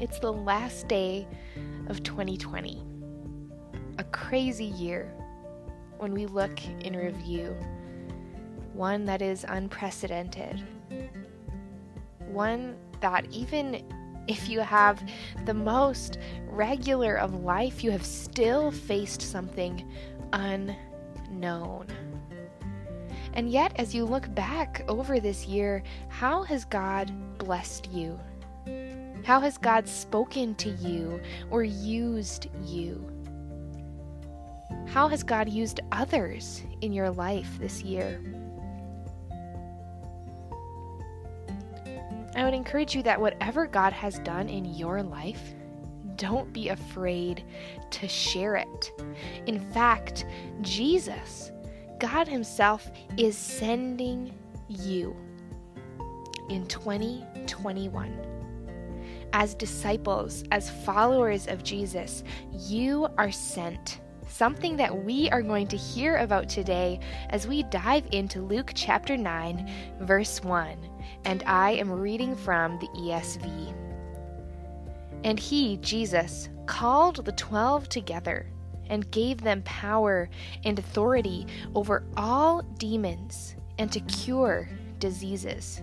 It's the last day of 2020. A crazy year when we look in review. One that is unprecedented. One that, even if you have the most regular of life, you have still faced something unknown. And yet, as you look back over this year, how has God blessed you? How has God spoken to you or used you? How has God used others in your life this year? I would encourage you that whatever God has done in your life, don't be afraid to share it. In fact, Jesus, God Himself, is sending you in 2021 as disciples, as followers of Jesus, you are sent. Something that we are going to hear about today as we dive into Luke chapter 9, verse 1. And I am reading from the ESV. And he, Jesus, called the twelve together and gave them power and authority over all demons and to cure diseases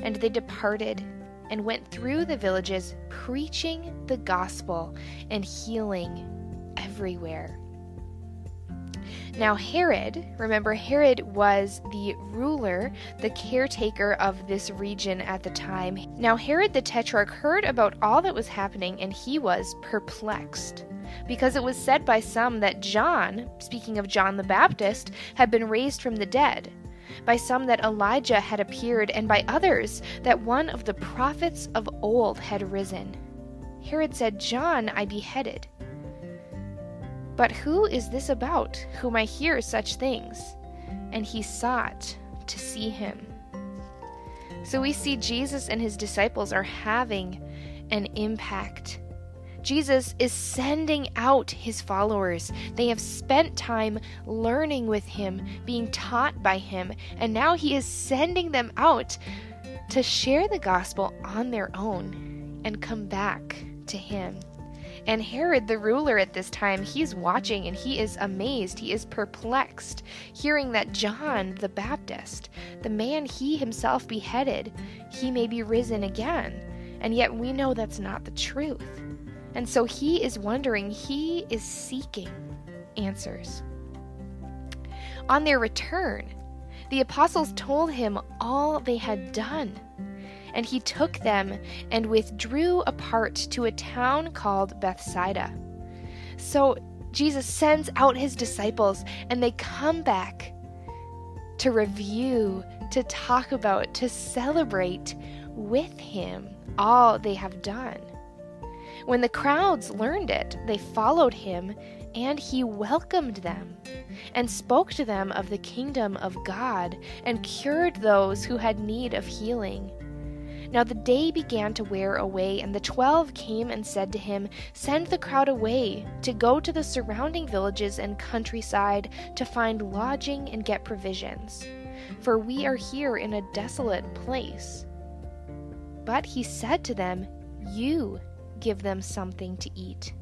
And they departed and went through the villages, preaching the gospel and healing everywhere. Now, Herod, remember, Herod was the ruler, the caretaker of this region at the time. Now, Herod the Tetrarch heard about all that was happening and he was perplexed. Because it was said by some that John, speaking of John the Baptist, had been raised from the dead by some that Elijah had appeared, and by others that one of the prophets of old had risen. Herod said, John I beheaded. But who is this about, whom I hear such things? And he sought to see him. So we see Jesus and his disciples are having an impact Jesus is sending out his followers. They have spent time learning with him, being taught by him, and now he is sending them out to share the gospel on their own and come back to him. And Herod, the ruler at this time, he's watching and he is amazed. He is perplexed, hearing that John the Baptist, the man he himself beheaded, he may be risen again. And yet we know that's not the truth. And so he is wondering, he is seeking answers. On their return, the apostles told him all they had done. And he took them and withdrew apart to a town called Bethsaida. So Jesus sends out his disciples, and they come back to review, to talk about, to celebrate with him all they have done. When the crowds learned it, they followed him, and he welcomed them, and spoke to them of the kingdom of God, and cured those who had need of healing. Now the day began to wear away, and the twelve came and said to him, Send the crowd away, to go to the surrounding villages and countryside, to find lodging and get provisions. For we are here in a desolate place. But he said to them, You give them something to eat.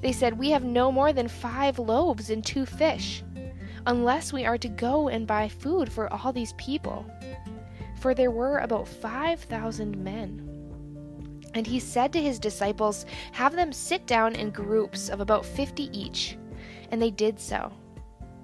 They said, We have no more than five loaves and two fish, unless we are to go and buy food for all these people. For there were about five thousand men. And he said to his disciples, Have them sit down in groups of about fifty each. And they did so,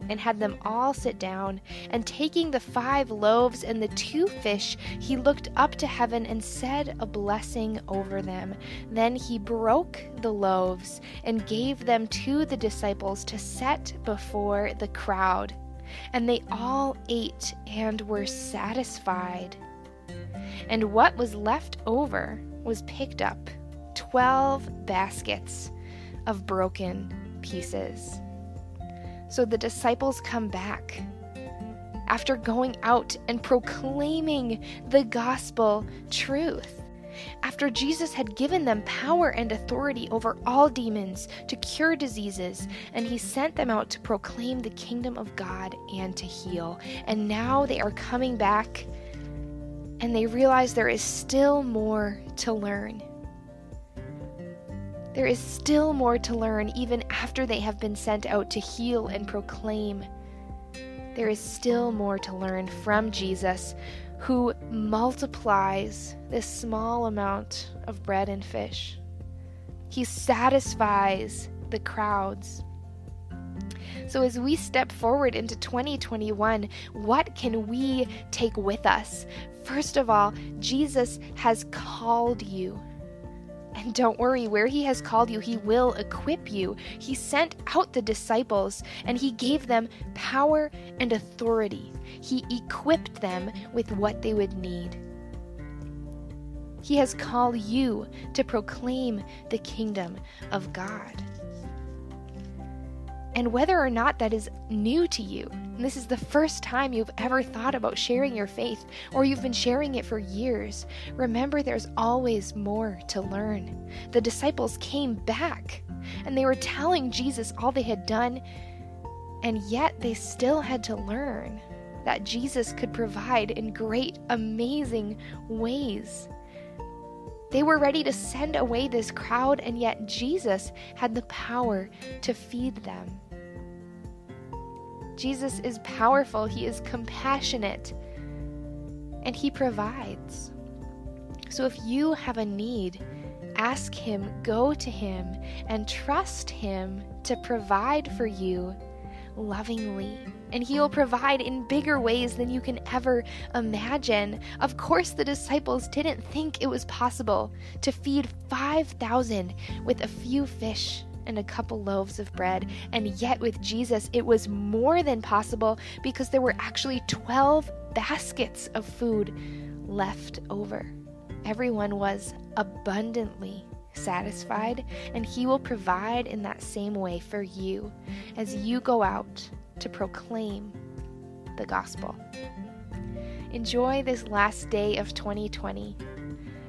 and had them all sit down. And taking the five loaves and the two fish, he looked up to heaven and said a blessing over them. Then he broke the loaves and gave them to the disciples to set before the crowd. And they all ate and were satisfied. And what was left over was picked up 12 baskets of broken pieces. So the disciples come back after going out and proclaiming the gospel truth. After Jesus had given them power and authority over all demons to cure diseases, and he sent them out to proclaim the kingdom of God and to heal. And now they are coming back and they realize there is still more to learn. There is still more to learn even after they have been sent out to heal and proclaim. There is still more to learn from Jesus, who multiplies this small amount of bread and fish. He satisfies the crowds. So, as we step forward into 2021, what can we take with us? First of all, Jesus has called you. And don't worry, where He has called you, He will equip you. He sent out the disciples and He gave them power and authority. He equipped them with what they would need. He has called you to proclaim the kingdom of God. And whether or not that is new to you, and this is the first time you've ever thought about sharing your faith, or you've been sharing it for years, remember there's always more to learn. The disciples came back and they were telling Jesus all they had done, and yet they still had to learn that Jesus could provide in great, amazing ways. They were ready to send away this crowd, and yet Jesus had the power to feed them. Jesus is powerful, He is compassionate, and He provides. So if you have a need, ask Him, go to Him, and trust Him to provide for you lovingly. And He will provide in bigger ways than you can ever imagine. Of course, the disciples didn't think it was possible to feed 5,000 with a few fish and a couple loaves of bread. And yet, with Jesus, it was more than possible because there were actually 12 baskets of food left over. Everyone was abundantly satisfied, and He will provide in that same way for you as you go out to proclaim the gospel. Enjoy this last day of 2020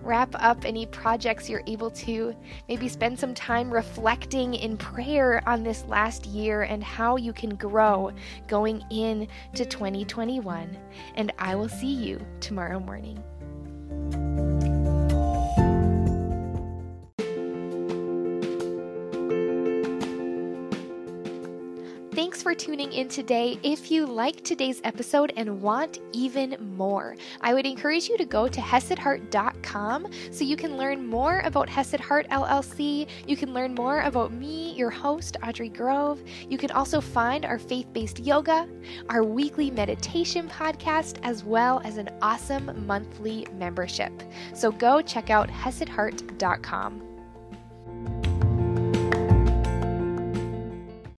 wrap up any projects you're able to. Maybe spend some time reflecting in prayer on this last year and how you can grow going into 2021. And I will see you tomorrow morning. Thanks for tuning in today. If you liked today's episode and want even more, I would encourage you to go to HesedHeart.com so you can learn more about Hesed Heart LLC. You can learn more about me, your host, Audrey Grove. You can also find our faith based yoga, our weekly meditation podcast, as well as an awesome monthly membership. So go check out HesedHeart.com.